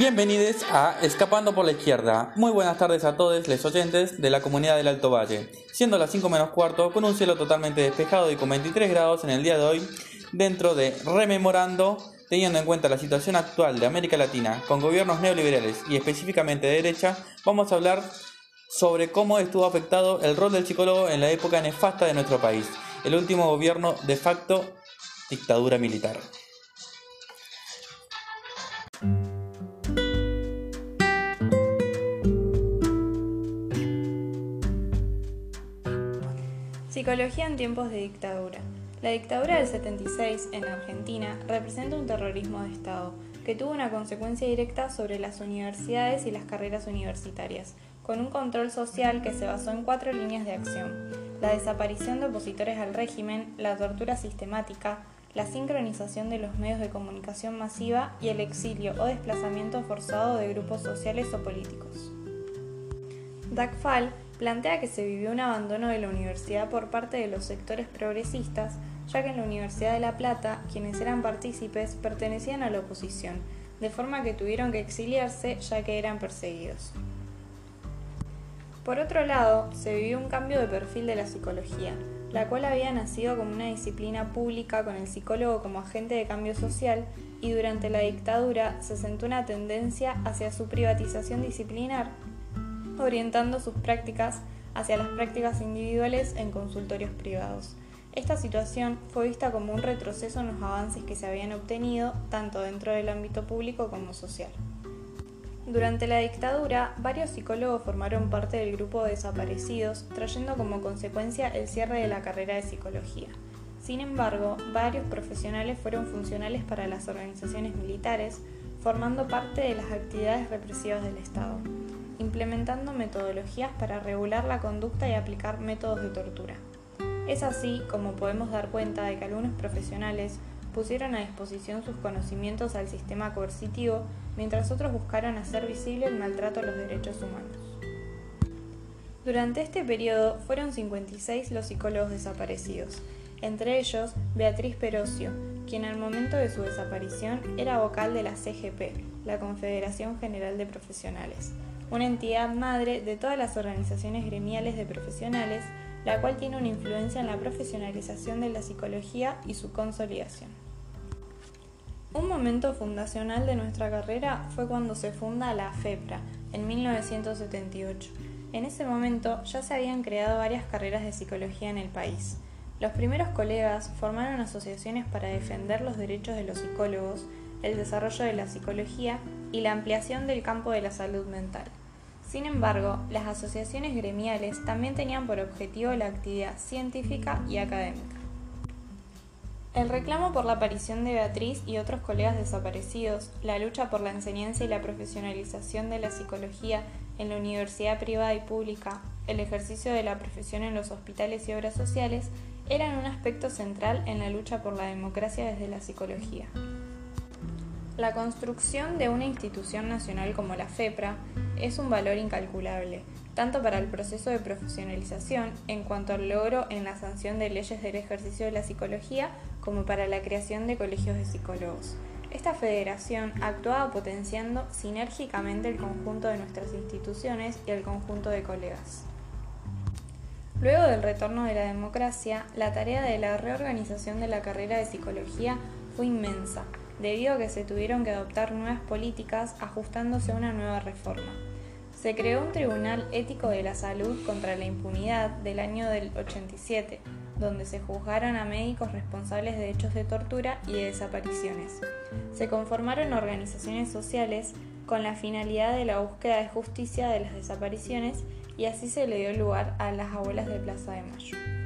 Bienvenidos a Escapando por la Izquierda. Muy buenas tardes a todos los oyentes de la comunidad del Alto Valle. Siendo las 5 menos cuarto, con un cielo totalmente despejado y con 23 grados en el día de hoy, dentro de Rememorando, teniendo en cuenta la situación actual de América Latina con gobiernos neoliberales y específicamente de derecha, vamos a hablar sobre cómo estuvo afectado el rol del psicólogo en la época nefasta de nuestro país, el último gobierno de facto dictadura militar. Psicología en tiempos de dictadura. La dictadura del 76 en Argentina representa un terrorismo de Estado que tuvo una consecuencia directa sobre las universidades y las carreras universitarias, con un control social que se basó en cuatro líneas de acción. La desaparición de opositores al régimen, la tortura sistemática, la sincronización de los medios de comunicación masiva y el exilio o desplazamiento forzado de grupos sociales o políticos. DACFAL plantea que se vivió un abandono de la universidad por parte de los sectores progresistas, ya que en la Universidad de La Plata quienes eran partícipes pertenecían a la oposición, de forma que tuvieron que exiliarse ya que eran perseguidos. Por otro lado, se vivió un cambio de perfil de la psicología, la cual había nacido como una disciplina pública con el psicólogo como agente de cambio social y durante la dictadura se sentó una tendencia hacia su privatización disciplinar orientando sus prácticas hacia las prácticas individuales en consultorios privados. Esta situación fue vista como un retroceso en los avances que se habían obtenido tanto dentro del ámbito público como social. Durante la dictadura, varios psicólogos formaron parte del grupo de desaparecidos, trayendo como consecuencia el cierre de la carrera de psicología. Sin embargo, varios profesionales fueron funcionales para las organizaciones militares, formando parte de las actividades represivas del Estado implementando metodologías para regular la conducta y aplicar métodos de tortura. Es así como podemos dar cuenta de que algunos profesionales pusieron a disposición sus conocimientos al sistema coercitivo, mientras otros buscaron hacer visible el maltrato a los derechos humanos. Durante este periodo fueron 56 los psicólogos desaparecidos, entre ellos Beatriz Perocio, quien al momento de su desaparición era vocal de la CGP, la Confederación General de Profesionales, una entidad madre de todas las organizaciones gremiales de profesionales, la cual tiene una influencia en la profesionalización de la psicología y su consolidación. Un momento fundacional de nuestra carrera fue cuando se funda la FEPRA, en 1978. En ese momento ya se habían creado varias carreras de psicología en el país. Los primeros colegas formaron asociaciones para defender los derechos de los psicólogos, el desarrollo de la psicología y la ampliación del campo de la salud mental. Sin embargo, las asociaciones gremiales también tenían por objetivo la actividad científica y académica. El reclamo por la aparición de Beatriz y otros colegas desaparecidos, la lucha por la enseñanza y la profesionalización de la psicología en la universidad privada y pública, el ejercicio de la profesión en los hospitales y obras sociales eran un aspecto central en la lucha por la democracia desde la psicología. La construcción de una institución nacional como la FEPRA es un valor incalculable, tanto para el proceso de profesionalización en cuanto al logro en la sanción de leyes del ejercicio de la psicología, como para la creación de colegios de psicólogos. Esta federación actuaba potenciando sinérgicamente el conjunto de nuestras instituciones y el conjunto de colegas. Luego del retorno de la democracia, la tarea de la reorganización de la carrera de psicología fue inmensa, debido a que se tuvieron que adoptar nuevas políticas ajustándose a una nueva reforma. Se creó un Tribunal Ético de la Salud contra la Impunidad del año del 87, donde se juzgaron a médicos responsables de hechos de tortura y de desapariciones. Se conformaron organizaciones sociales con la finalidad de la búsqueda de justicia de las desapariciones y así se le dio lugar a las abuelas de Plaza de Mayo.